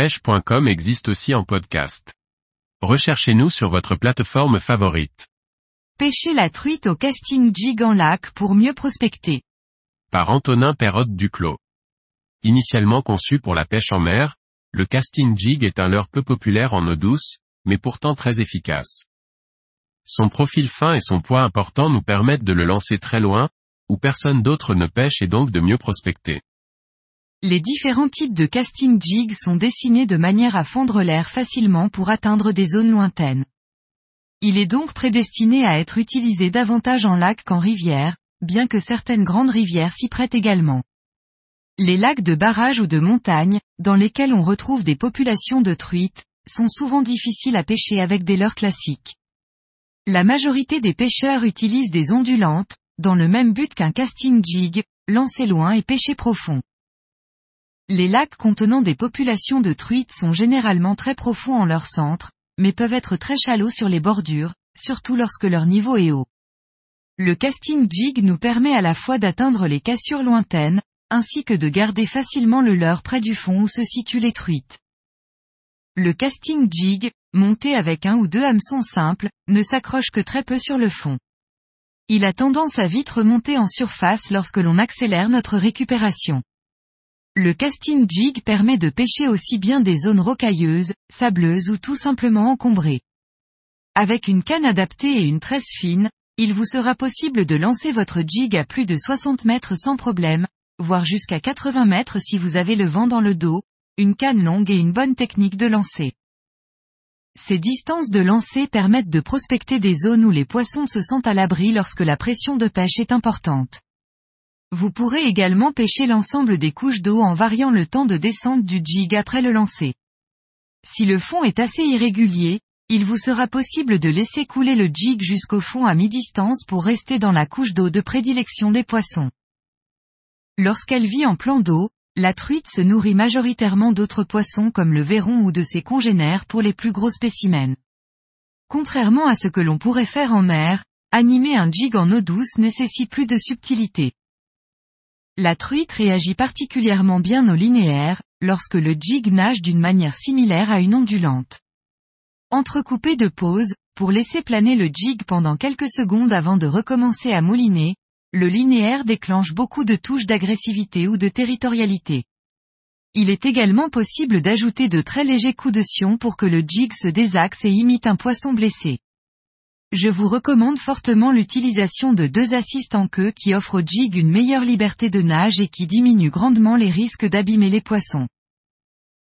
pêche.com existe aussi en podcast. Recherchez-nous sur votre plateforme favorite. Pêcher la truite au casting jig en lac pour mieux prospecter. Par Antonin Perrotte Duclos. Initialement conçu pour la pêche en mer, le casting jig est un leurre peu populaire en eau douce, mais pourtant très efficace. Son profil fin et son poids important nous permettent de le lancer très loin, où personne d'autre ne pêche et donc de mieux prospecter. Les différents types de casting jig sont dessinés de manière à fondre l'air facilement pour atteindre des zones lointaines. Il est donc prédestiné à être utilisé davantage en lac qu'en rivière, bien que certaines grandes rivières s'y prêtent également. Les lacs de barrage ou de montagne, dans lesquels on retrouve des populations de truites, sont souvent difficiles à pêcher avec des leurres classiques. La majorité des pêcheurs utilisent des ondulantes, dans le même but qu'un casting jig, lancer loin et pêcher profond. Les lacs contenant des populations de truites sont généralement très profonds en leur centre, mais peuvent être très chalots sur les bordures, surtout lorsque leur niveau est haut. Le casting jig nous permet à la fois d'atteindre les cassures lointaines, ainsi que de garder facilement le leurre près du fond où se situent les truites. Le casting jig, monté avec un ou deux hameçons simples, ne s'accroche que très peu sur le fond. Il a tendance à vite remonter en surface lorsque l'on accélère notre récupération. Le casting jig permet de pêcher aussi bien des zones rocailleuses, sableuses ou tout simplement encombrées. Avec une canne adaptée et une tresse fine, il vous sera possible de lancer votre jig à plus de 60 mètres sans problème, voire jusqu'à 80 mètres si vous avez le vent dans le dos, une canne longue et une bonne technique de lancer. Ces distances de lancer permettent de prospecter des zones où les poissons se sentent à l'abri lorsque la pression de pêche est importante. Vous pourrez également pêcher l'ensemble des couches d'eau en variant le temps de descente du jig après le lancer. Si le fond est assez irrégulier, il vous sera possible de laisser couler le jig jusqu'au fond à mi-distance pour rester dans la couche d'eau de prédilection des poissons. Lorsqu'elle vit en plan d'eau, la truite se nourrit majoritairement d'autres poissons comme le verron ou de ses congénères pour les plus gros spécimens. Contrairement à ce que l'on pourrait faire en mer, animer un jig en eau douce nécessite plus de subtilité. La truite réagit particulièrement bien au linéaire, lorsque le jig nage d'une manière similaire à une ondulante. Entrecoupé de pauses, pour laisser planer le jig pendant quelques secondes avant de recommencer à mouliner, le linéaire déclenche beaucoup de touches d'agressivité ou de territorialité. Il est également possible d'ajouter de très légers coups de sion pour que le jig se désaxe et imite un poisson blessé. Je vous recommande fortement l'utilisation de deux assists en queue qui offrent au jig une meilleure liberté de nage et qui diminuent grandement les risques d'abîmer les poissons.